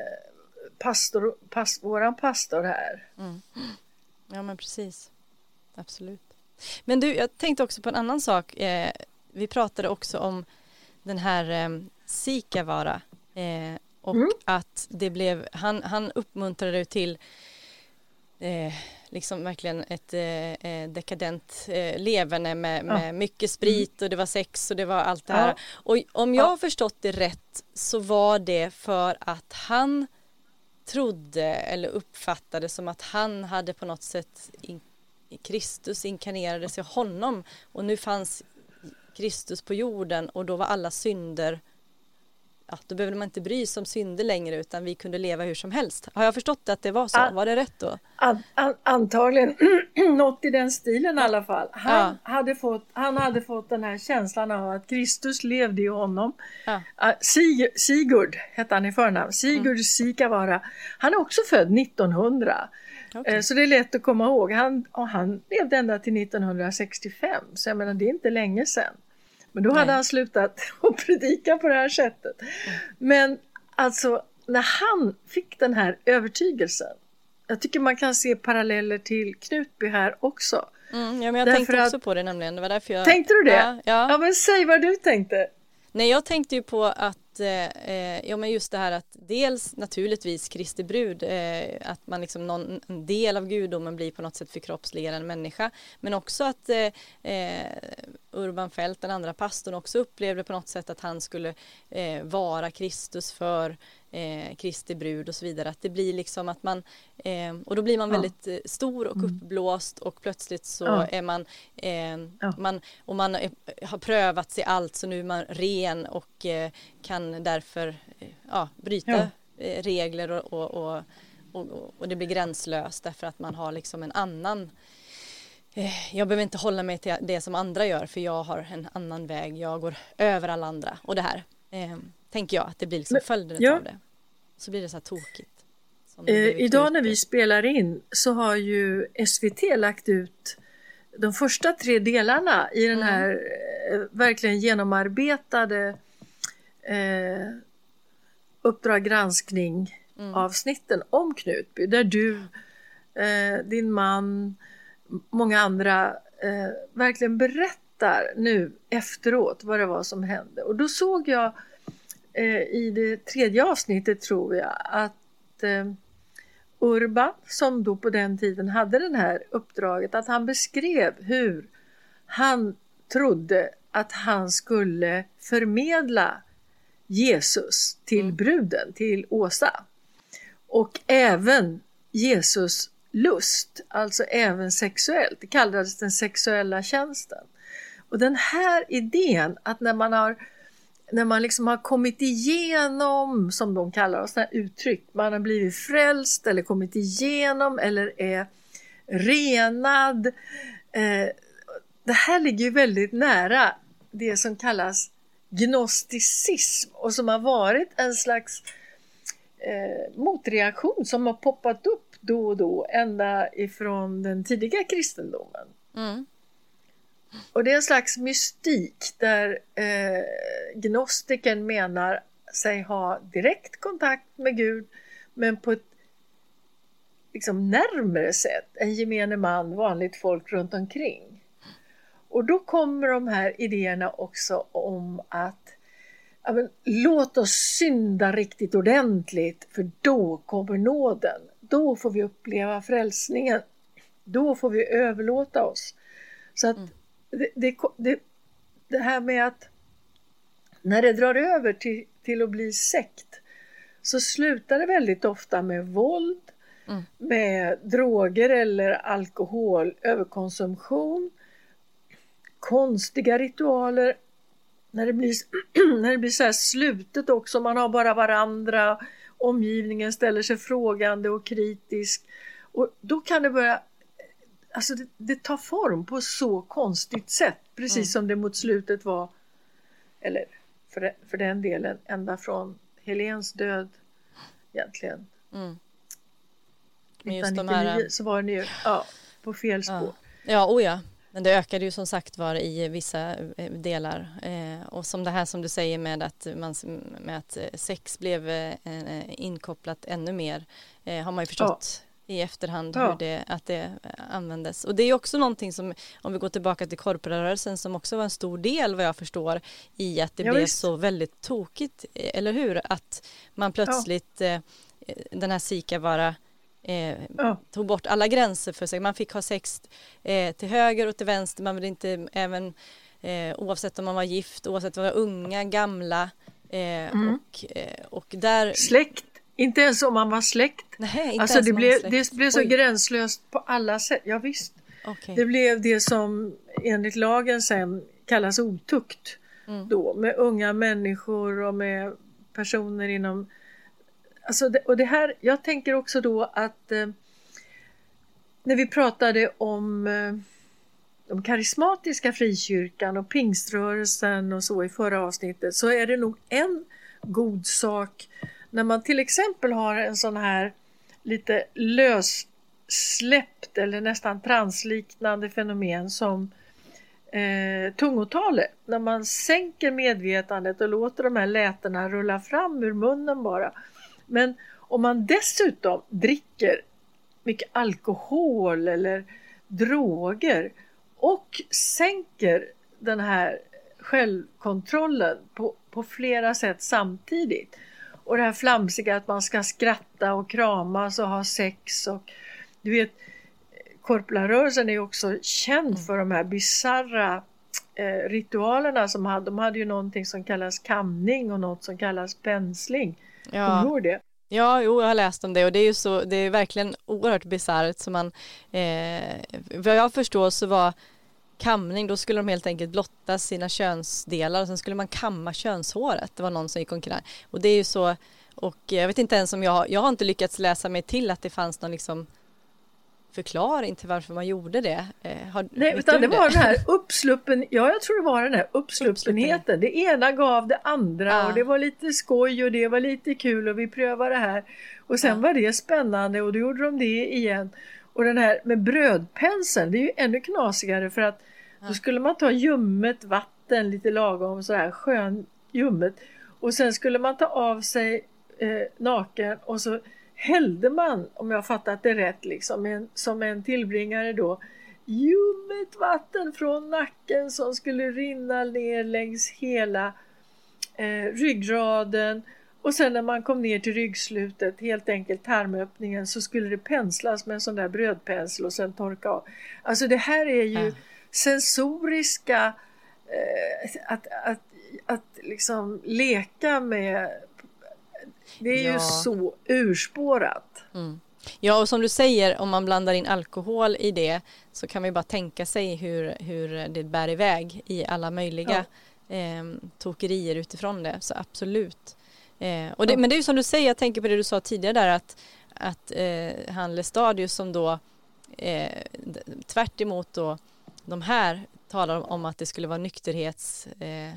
pastor, pas, våran pastor här. Ja men precis. Absolut. Men du, jag tänkte också på en annan sak. Eh, vi pratade också om den här eh, Sikavara eh, och att det blev, han, han uppmuntrade till eh, liksom verkligen ett eh, eh, dekadent eh, leverne med, med mycket sprit och det var sex och det var allt det här. Ja. Och om jag har förstått det rätt så var det för att han trodde eller uppfattade som att han hade på något sätt in, Kristus inkarnerades i honom. Och nu fanns Kristus på jorden och då var alla synder ja, då behövde man inte bry sig om synder längre utan vi kunde leva hur som helst. Har jag förstått att det var så? Ah. Var det rätt då? An, an, antagligen [CLEARS THROAT] något i den stilen i alla fall. Han, hade fått, han hade fått den här känslan av att Kristus levde i honom. Ja. Ah, Sig, Sigurd hette han i förnamn. Sigurd Mm. Sikavara. Han är också född 1900. Okej. Eh, Så det är lätt att komma ihåg. Han, och han levde ända till 1965. Så jag menar det är inte länge sedan. Men då hade Nej. han slutat [LAUGHS] att predika på det här sättet. Men alltså när han fick den här övertygelsen. Jag tycker man kan se paralleller till Knutby här också. Mm, ja, men jag Därför tänkte också att- på det nämligen. Det var därför jag... Tänkte du det? Ja, ja. ja men säg vad du tänkte. Nej, jag tänkte ju på att, eh, eh, ja men just det här att dels naturligtvis Kristi brud, eh, att man liksom någon en del av gudomen blir på något sätt förkroppsligare en människa, men också att eh, eh Urban Fält, den andra pastorn, också upplevde på något sätt att han skulle eh, vara Kristus för eh, Kristi brud och så vidare. Att det blir liksom att man, eh, och då blir man Ja. väldigt eh, stor och uppblåst och plötsligt så Ja. är man, eh, Ja. man, och man eh, har prövat sig allt så nu är man ren och eh, kan därför eh, ja, bryta eh, regler och, och, och, och, och det blir gränslöst därför att man har liksom en annan jag behöver inte hålla mig till det som andra gör för jag har en annan väg, jag går över alla andra och det här tänker jag att det blir liksom Men- följden ja. av det. Så blir det så här tokigt. Eh, idag när vi spelar in så har ju SVT lagt ut de första tre delarna i den här eh, verkligen genomarbetade eh, Uppdrag granskning avsnitten om Knutby där du, eh, din man, många andra eh, verkligen berättar nu efteråt vad det var som hände. Och då såg jag i det tredje avsnittet tror jag att eh, Urban som då på den tiden hade det här uppdraget att han beskrev hur han trodde att han skulle förmedla Jesus till bruden, till Åsa. Och även Jesus lust, alltså även sexuellt. Det kallades den sexuella tjänsten. Och den här idén att när man har när man liksom har kommit igenom, som de kallar det, uttryck, man har blivit frälst eller kommit igenom eller är renad. Eh, det här ligger ju väldigt nära det som kallas gnosticism och som har varit en slags eh, motreaktion som har poppat upp då och då ända ifrån den tidiga kristendomen. Mm. Och det är en slags mystik där eh, gnostiken menar sig ha direkt kontakt med Gud men på ett liksom närmare sätt än gemene man, vanligt folk runt omkring. Och då kommer de här idéerna också om att ja, men, låt oss synda riktigt ordentligt för då kommer nåden. Då får vi uppleva frälsningen. Då får vi överlåta oss. Så att mm det, det, det, det, här med att när det drar över till, till att bli sekt så slutar det väldigt ofta med våld, mm. med droger eller alkohol, överkonsumtion, konstiga ritualer. När det blir, [CLEARS THROAT] när det blir så här slutet också, man har bara varandra, omgivningen ställer sig frågande och kritisk. Och då kan det börja Alltså det, det tar form på så konstigt sätt, precis mm. som det mot slutet var, eller för, för den delen ända från Helens död egentligen. Mm. Men just 1999 de här... så var den ju ja, på fel spår. Ja, ja oh ja. Men det ökade ju som sagt var i vissa eh, delar eh, och som det här som du säger med att, man, med att eh, sex blev eh, inkopplat ännu mer eh, har man ju förstått. I efterhand ja. hur det, att det användes. Och det är också någonting som, om vi går tillbaka till korprörelsen som också var en stor del vad jag förstår i att det ja, blev visst. så väldigt tokigt, eller hur? Att man plötsligt, eh, den här Sika vara eh, ja. tog bort alla gränser för sig. Man fick ha sex eh, till höger och till vänster. Man ville inte även eh, oavsett om man var gift, oavsett om man var unga, gamla eh, mm. och, eh, och där. Släkt, inte ens om man var släkt. Nej, inte alltså det blev, det blev så Oj. gränslöst på alla sätt. Ja, visst. Okay. Det blev det som enligt lagen sen kallas otukt. Mm. Då med unga människor och med personer inom Alltså det, och det här, jag tänker också då att eh, när vi pratade om eh, de karismatiska frikyrkan och pingströrelsen och så i förra avsnittet så är det nog en god sak när man till exempel har en sån här lite lössläppt eller nästan transliknande fenomen som eh, tungotale. När man sänker medvetandet och låter de här lätena rulla fram ur munnen bara men om man dessutom dricker mycket alkohol eller droger och sänker den här självkontrollen på, på flera sätt samtidigt. Och det här flamsiga att man ska skratta och kramas och ha sex och du vet Korplarörelsen är också känd mm. för de här bizarra eh, ritualerna som hade. De hade ju någonting som kallas kamning och något som kallas pensling. Ja. Kommer du det? Ja, jo, jag har läst om det och det är ju så, det är verkligen oerhört bisarrt man, eh, vad jag förstår så var kamning, då skulle de helt enkelt blotta sina könsdelar och sen skulle man kamma könshåret. Det var någon som gick omkring och det är ju så, och jag vet inte ens om jag, jag har inte lyckats läsa mig till att det fanns någon liksom förklaring till varför man gjorde det. Eh, har, Nej, utan det, det var den här uppsluppen, ja jag tror det var den här uppsluppenheten. Det ena gav det andra ah. och det var lite skoj och det var lite kul och vi prövade det här. Och sen ah. var det spännande och då gjorde de det igen. Och den här med brödpenseln, det är ju ännu knasigare för att ah. Då skulle man ta ljummet vatten, lite lagom så här skön ljummet. Och sen skulle man ta av sig eh, naken och så hällde man, om jag fattat det rätt, liksom, en, som en tillbringare då, ljummet vatten från nacken som skulle rinna ner längs hela eh, ryggraden och sen när man kom ner till ryggslutet, helt enkelt tarmöppningen, så skulle det penslas med en sån där brödpensel och sen torka av. Alltså det här är ju mm. Sensoriska, eh, att, att, att liksom leka med det är ja. ju så urspårat. Mm. Ja, och som du säger, om man blandar in alkohol i det så kan man ju bara tänka sig hur, hur det bär iväg i alla möjliga eh, tokerier utifrån det, så absolut. Eh, och det, Men det är ju som du säger, jag tänker på det du sa tidigare där att, att eh, han Lestadius som då eh, tvärt emot då de här talar om att det skulle vara nykterhets eh,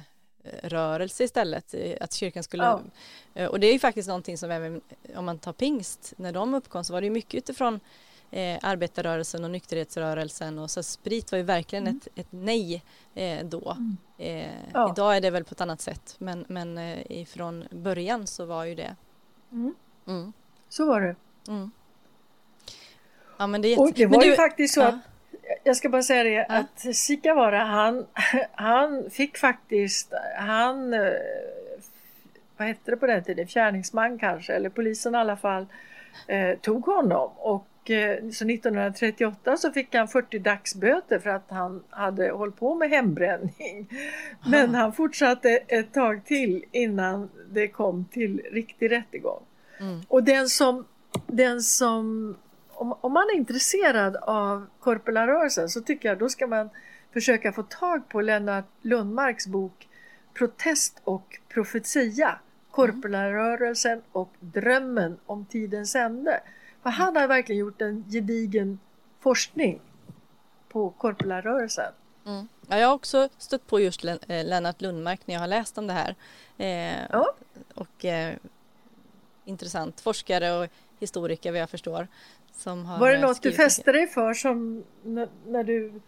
istället, att kyrkan skulle. Eh, och det är ju faktiskt någonting som även om man tar pingst, när de uppkom så var det ju mycket utifrån eh, arbetarrörelsen och nykterhetsrörelsen och så sprit var ju verkligen ett, ett nej eh, då. Eh, Ja. Idag är det väl på ett annat sätt men, men eh, ifrån början så var ju det. Mm. Mm. Så var det. Mm. Ja men det jätte- det men var ju du- faktiskt så ja. att jag ska bara säga det att Sikavara han, han fick faktiskt, han, eh, vad hette det på den tiden, fjärningsman kanske, eller polisen i alla fall, eh, tog honom. Och eh, så 1938 så fick han 40 dagsböter för att han hade hållit på med hembränning. Men han fortsatte ett tag till innan det kom till riktig rättegång. Och den som, den som om, om man är intresserad av korpelarrörelsen så tycker jag då ska man försöka få tag på Lennart Lundmarks bok Protest och profetia. Korpelarrörelsen och drömmen om tidens ände. För han har verkligen gjort en gedigen forskning på korpelarrörelsen. Mm. Ja, jag har också stött på just Len- eh, Lennart Lundmark när jag har läst om det här. Eh, Ja. Och eh, intressant forskare och historiker vad jag förstår. Som har Var det eh, något du fäste dig för som när du...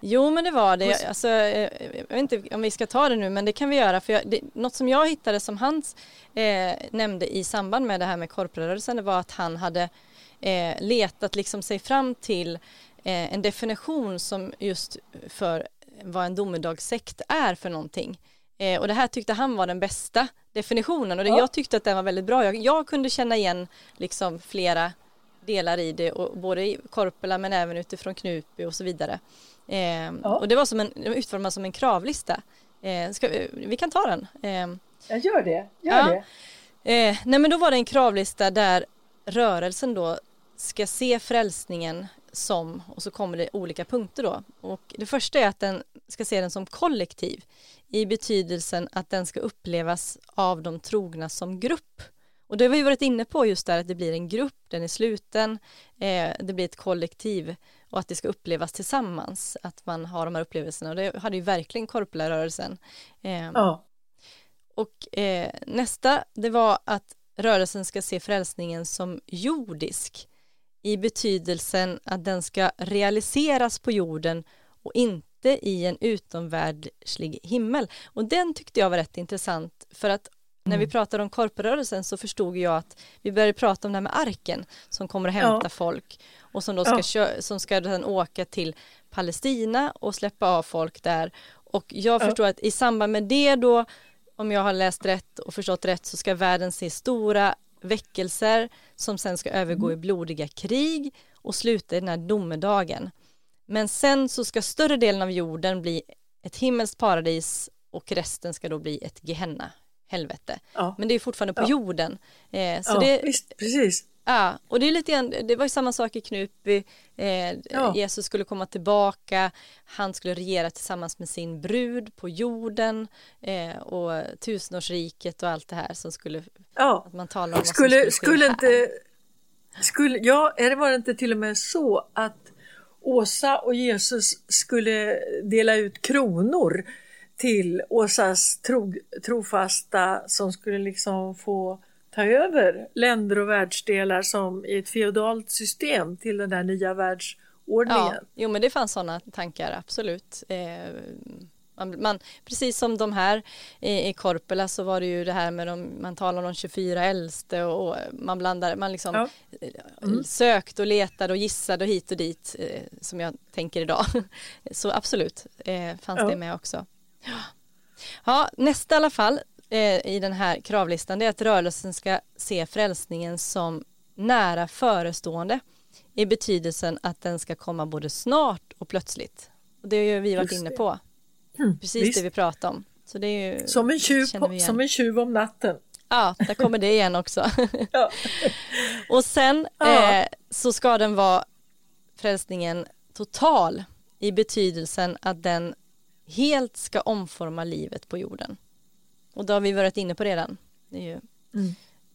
Jo men det var det. Alltså, eh, jag vet inte om vi ska ta det nu men det kan vi göra. För jag, det, något som jag hittade som han eh, nämnde i samband med det här med korprörelsen det var att han hade eh, letat liksom sig fram till eh, en definition som just för vad en domedagssekt är för någonting. Eh, och det här tyckte han var den bästa definitionen och det, Ja. jag tyckte att den var väldigt bra. Jag, jag kunde känna igen liksom flera delar i det och både i Korpela men även utifrån Knutby och så vidare. Eh, Ja. Och det var som en, utformat som en kravlista. Eh, ska vi, vi kan ta den. Eh, Jag gör det, gör Ja. det. Eh, nej men då var det en kravlista där rörelsen då ska se frälsningen som, och så kommer det olika punkter då. Och det första är att den ska se den som kollektiv i betydelsen att den ska upplevas av de trogna som grupp. Och det har vi varit inne på just där att det blir en grupp, den är sluten, eh, det blir ett kollektiv och att det ska upplevas tillsammans, att man har de här upplevelserna och det hade ju verkligen korplarörelsen. Eh, Ja. och eh, nästa, det var att rörelsen ska se frälsningen som jordisk i betydelsen att den ska realiseras på jorden och inte i en utomvärldslig himmel. Och den tyckte jag var rätt intressant för att när vi pratade om korprörelsen så förstod jag att vi började prata om det här med arken som kommer att hämta Ja. folk och som då ska, Ja. kö- som ska sedan åka till Palestina och släppa av folk där. Och jag Ja. förstår att i samband med det då, om jag har läst rätt och förstått rätt, så ska världen se stora väckelser som sen ska övergå i blodiga krig och sluta i den här domedagen. Men sen så ska större delen av jorden bli ett himmelskt paradis och resten ska då bli ett Gehenna, helvete. Ja. Men det är fortfarande på Ja. jorden. Eh, så ja, det, visst, precis. Ja, och det är lite grann, det var ju samma sak i Knutby. Eh, Ja. Jesus skulle komma tillbaka, han skulle regera tillsammans med sin brud på jorden eh, och tusenårsriket och allt det här som skulle, Ja. att man talar om Skulle, skulle här. inte, skulle, ja, är det var det inte till och med så att Åsa och Jesus skulle dela ut kronor till Åsas tro, trofasta som skulle liksom få ta över länder och världsdelar som i ett feodalt system till den här nya Ja, världsordningen. jo men det fanns sådana tankar, absolut. Eh, man, man, precis som de här i, i Korpela så var det ju det här med de, man talar om de 24 äldste och, och man blandar, man liksom Ja. eh, sökte och letade och gissade och hit och dit eh, som jag tänker idag. [LAUGHS] Så absolut eh, fanns Ja. det med också. Ja, nästa i alla fall eh, i den här kravlistan det är att rörelsen ska se frälsningen som nära förestående i betydelsen att den ska komma både snart och plötsligt. Och det har vi varit inne på. Mm, Precis visst. det vi pratade om. Så det är ju, Som en, tjuv som en tjuv om natten. Ja, där kommer det igen också. [LAUGHS] Ja. [LAUGHS] och sen Ja. eh, så ska den vara frälsningen total i betydelsen att den helt ska omforma livet på jorden. Och då har vi varit inne på redan. Det är ju, Mm.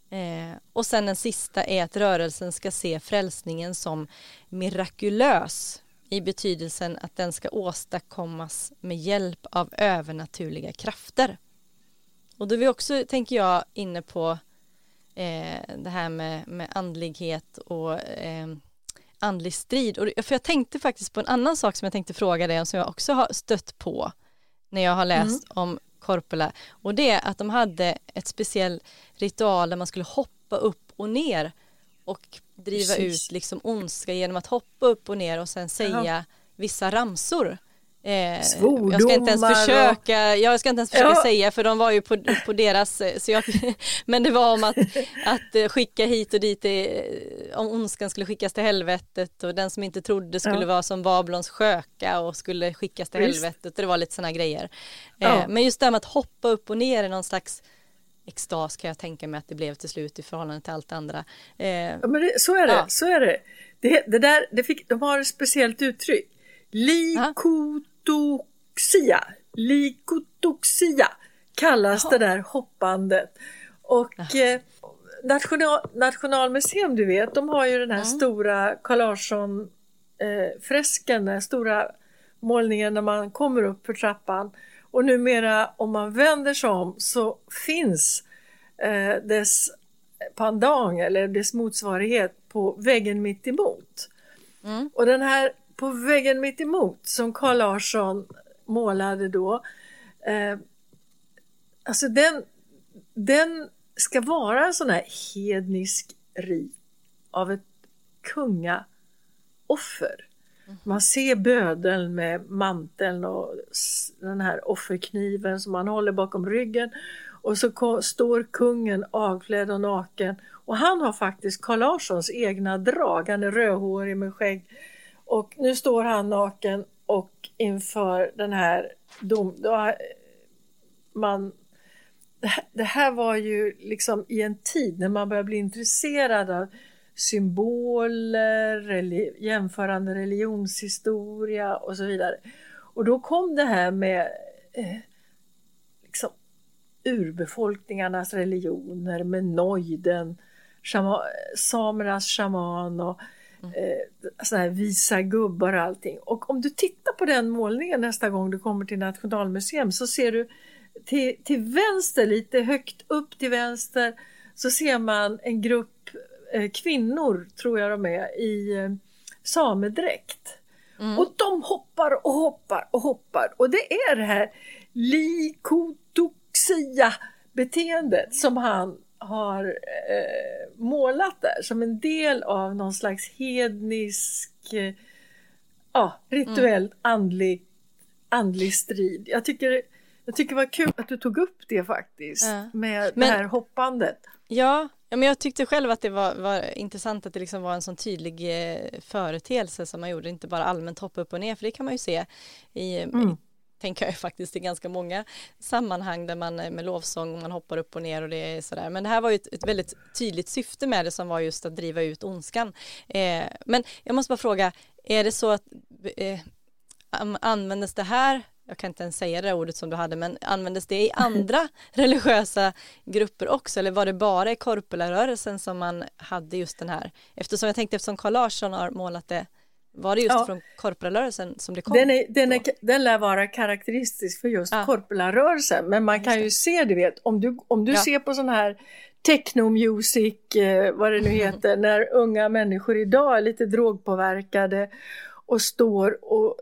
eh, och sen den sista är att rörelsen ska se frälsningen som mirakulös i betydelsen att den ska åstadkommas med hjälp av övernaturliga krafter. Och då är vi också, tänker jag, inne på eh, det här med, med andlighet och eh, andlig strid. Och, för jag tänkte faktiskt på en annan sak som jag tänkte fråga dig om som jag också har stött på när jag har läst om Korpela och det är att de hade ett speciell ritual där man skulle hoppa upp och ner och driva Precis. ut liksom ondska genom att hoppa upp och ner och sen säga vissa ramsor. Eh, jag ska inte ens Svordomar och- försöka, jag ska inte ens försöka Ja. säga för de var ju på, på deras, eh, så jag, [LAUGHS] men det var om att, att eh, skicka hit och dit, eh, om ondskan skulle skickas till helvetet och den som inte trodde skulle Ja. vara som Babylons sköka och skulle skickas till Visst. helvetet och det var lite sådana grejer. Ja. Eh, men just det här med att hoppa upp och ner i någon slags extas kan jag tänka mig att det blev till slut i förhållande till allt andra. Eh, Ja, men det, så är det. Så är det. Det, det där, det fick, de har ett speciellt uttryck. Likotoxia. Likotoxia kallas det där hoppandet. Och eh, national, Nationalmuseum, du vet, de har ju den här stora Carl Larsson eh, den stora målningen när man kommer upp för trappan. Och numera om man vänder sig om så finns eh, dess pandang eller dess motsvarighet på väggen mitt emot. Och den här på väggen mitt emot som Carl Larsson målade då, eh, alltså den, den ska vara en sån här hednisk rit av ett kungaoffer. Man ser bödeln med manteln och den här offerkniven som man håller bakom ryggen. Och så står kungen avklädd och naken. Och han har faktiskt Carl Larssons egna drag. Han är rödhårig med skägg. Och nu står han naken och inför den här dom... Man, det, här, var ju liksom i en tid när man börjar bli intresserad av symboler, jämförande religionshistoria och så vidare. Och då kom det här med eh, liksom urbefolkningarnas religioner med nojden, shama, samernas shaman och eh, såna här visa gubbar och allting. Och om du tittar på den målningen nästa gång du kommer till Nationalmuseum så ser du till, till vänster, lite högt upp till vänster, så ser man en grupp eh, kvinnor, tror jag de är, i eh, samedräkt. Och de hoppar och hoppar och hoppar. Och det är det här likotoxia beteendet som han har eh, målat där som en del av någon slags hednisk, eh, ja, rituell andlig, andlig strid. Jag tycker, jag tycker det var kul att du tog upp det faktiskt Ja. med Men- det här hoppandet. Ja, men jag tyckte själv att det var, var intressant att det liksom var en sån tydlig eh, företeelse som man gjorde, inte bara allmänt hoppa upp och ner, för det kan man ju se i, i tänker jag faktiskt i ganska många sammanhang där man eh, med lovsång man hoppar upp och ner och det är sådär. Men det här var ju ett, ett väldigt tydligt syfte med det som var just att driva ut ondskan. Eh, men jag måste bara fråga, är det så att eh, an- användes det här jag kan inte ens säga det ordet som du hade, men användes det i andra [LAUGHS] religiösa grupper också, eller var det bara i korpelarörelsen som man hade just den här? Eftersom jag tänkte, eftersom Carl Larsson har målat det, var det just Ja. från korpelarörelsen som det kom? Den, är, den, är, den lär vara karaktäristisk för just Ja. korpelarörelsen. Men man kan ju se, du vet, om du, om du Ja. ser på sån här technomusic, eh, vad det nu [LAUGHS] heter, när unga människor idag är lite drogpåverkade och står och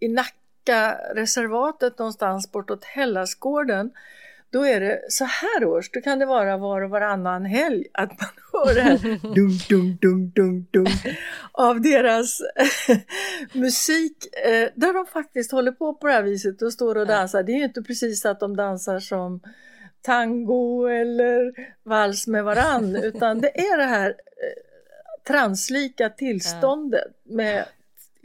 i Nacka reservatet någonstans bortåt Hellasgården då är det så här års, då kan det vara var och varannan helg att man [LAUGHS] hör det här dunk, dunk, dunk, dunk, dunk av deras [LAUGHS] musik eh, där de faktiskt håller på på det här viset och står och dansar. Det är ju inte precis att de dansar som tango eller vals med varann [LAUGHS] utan det är det här eh, translika tillståndet med,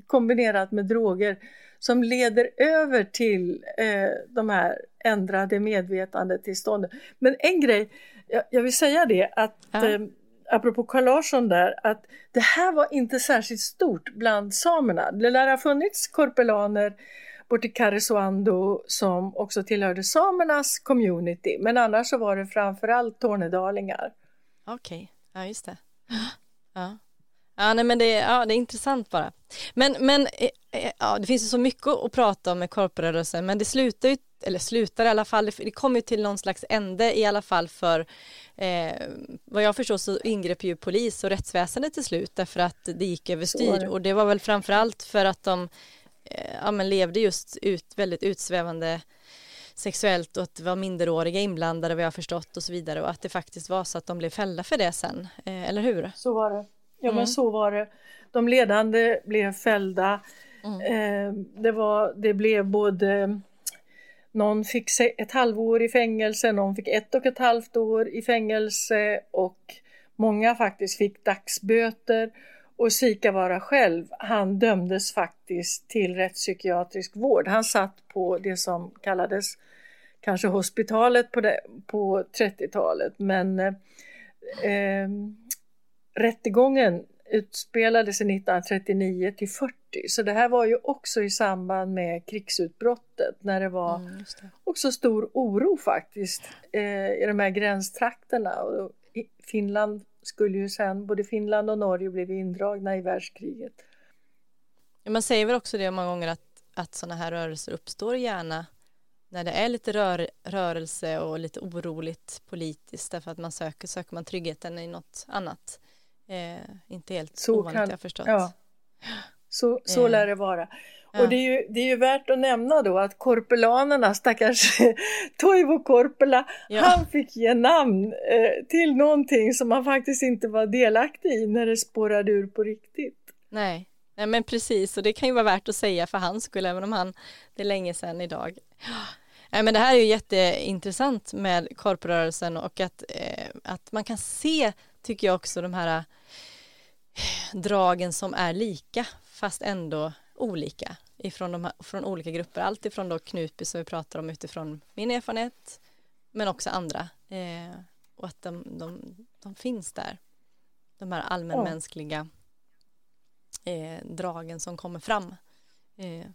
kombinerat med droger som leder över till eh, de här ändrade medvetandetillstånden. Men en grej, jag, jag vill säga det att Ja. eh, apropå Carl Larsson där, att det här var inte särskilt stort bland samerna. Det lär ha funnits korpelaner bort till Karesuando som också tillhörde samernas community. Men annars så var det framförallt tornedalingar. Okej, okay. ja just det. [GASPS] Ja. Ja, nej, men det, ja, det är intressant bara. Men, men eh, eh, ja, det finns ju så mycket att prata om med korprörelsen, men det slutar ju, eller slutar i alla fall, det, det kommer ju till någon slags ände i alla fall för eh, vad jag förstår så ingrep ju polis och rättsväsendet till slut därför att det gick överstyr och det var väl framförallt för att de eh, ja, men levde just ut väldigt utsvävande sexuellt och att det var minderåriga inblandade vad jag förstått och så vidare och att det faktiskt var så att de blev fällda för det sen, eh, eller hur? Så var det. Ja mm. men så var det. De ledande blev fällda. Mm. Eh, det, var, det blev både någon fick ett halvår i fängelse, någon fick ett och ett halvt år i fängelse och många faktiskt fick dagsböter. Och Sikavara själv, han dömdes faktiskt till rättspsykiatrisk vård. Han satt på det som kallades kanske hospitalet på, på 30-talet men eh, eh rättegången utspelade sig 1939 till 40 så det här var ju också i samband med krigsutbrottet när det var mm, det. också stor oro faktiskt eh, i de här gränstrakterna. Och Finland skulle ju sen, både Finland och Norge blev indragna i världskriget. Man säger väl också det många gånger att, att sådana här rörelser uppstår gärna när det är lite rör, rörelse och lite oroligt politiskt därför att man söker, söker man tryggheten i något annat. Eh, inte helt så ovanligt kan, jag förstått. Ja. Så, så eh. lär det vara. Ja. Och det är, ju, det är ju värt att nämna då att korpelanerna, stackars [LAUGHS] Toivo Korpela, ja. han fick ge namn eh, till någonting som han faktiskt inte var delaktig i när det spårade ur på riktigt. Nej. Nej, men precis, och det kan ju vara värt att säga för hans skull, även om han, det är länge sedan idag. Nej, men det här är ju jätteintressant med korprörelsen och att, eh, att man kan se, tycker jag också, de här dragen som är lika fast ändå olika ifrån de här, från olika grupper. Allt ifrån då Knutby som vi pratar om utifrån min erfarenhet men också andra eh, och att de, de, de, finns där. De här allmänmänskliga eh, dragen som kommer fram. Eh,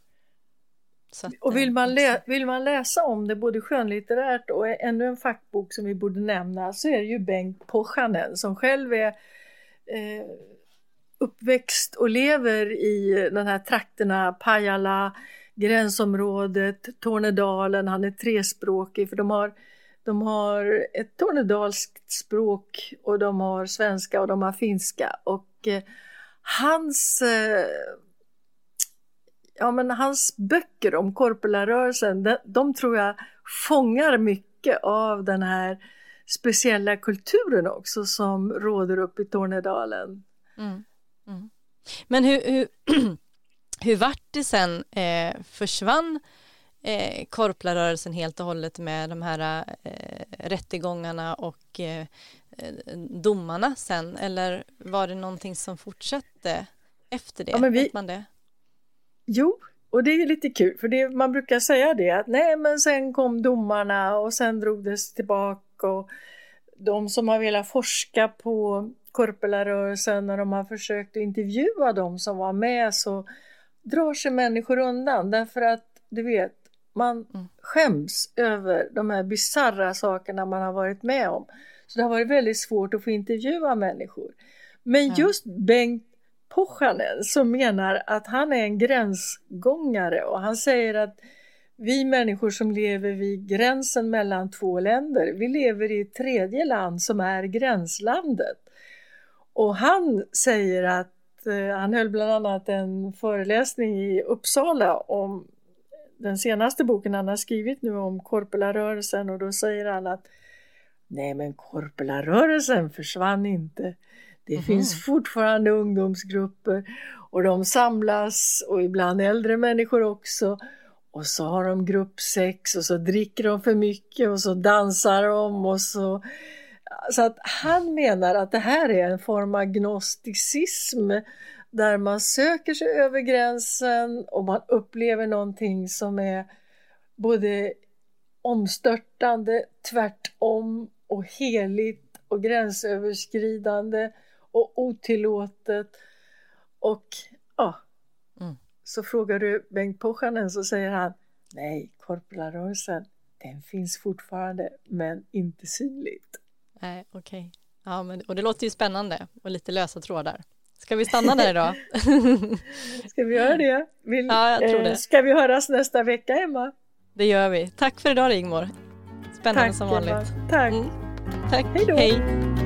att, och vill man, lä vill man läsa om det både skönlitterärt och ännu en fackbok som vi borde nämna så är det ju Bengt Pochanen som själv är eh, uppväxt och lever i den här trakterna, Pajala, gränsområdet, Tornedalen, han är trespråkig för de har, de har ett tornedalskt språk och de har svenska och de har finska. Och eh, hans eh, ja men hans böcker om korpelarörelsen, de, de tror jag fångar mycket av den här speciella kulturen också som råder uppe i Tornedalen. Mm. Mm. Men hur, hur, [CLEARS THROAT] hur vart det sen? Eh, försvann eh, korplarörelsen helt och hållet med de här eh, rättegångarna och eh, domarna sen? Eller var det någonting som fortsatte efter det? Ja, men vi... man det? Jo, och det är lite kul för det, man brukar säga det att nej men sen kom domarna och sen drog det tillbaka och de som har velat forska på Korpelarörelsen när de har försökt att intervjua dem som var med så drar sig människor undan därför att du vet man mm. skäms över de här bizarra sakerna man har varit med om. Så det har varit väldigt svårt att få intervjua människor. Men just Bengt Pohjanen som menar att han är en gränsgångare och han säger att vi människor som lever vid gränsen mellan två länder, vi lever i ett tredje land som är gränslandet. Och han säger att eh, han höll bland annat en föreläsning i Uppsala om den senaste boken han har skrivit nu om korpelarörelsen och då säger han att nej men korpelarörelsen försvann inte. Det mm finns fortfarande ungdomsgrupper och de samlas och ibland äldre människor också. Och så har de gruppsex och så dricker de för mycket och så dansar de och så. Så att han menar att det här är en form av gnosticism där man söker sig över gränsen och man upplever någonting som är både omstörtande, tvärtom och heligt och gränsöverskridande och otillåtet. Och ja, mm. Så frågar du Bengt Pochanen så säger han nej, korprarörelsen den finns fortfarande men inte synligt. Nej, okej. Okay. Ja, men, och det låter ju spännande och lite lösa trådar. Ska vi stanna där idag? [LAUGHS] ska vi göra det? Vill, ja, jag tror det. Eh, ska vi höras nästa vecka, Emma? Det gör vi. Tack för idag, Rigmor. Spännande Tack, som vanligt. Emma. Tack. Mm. Tack. Hej då. Hej.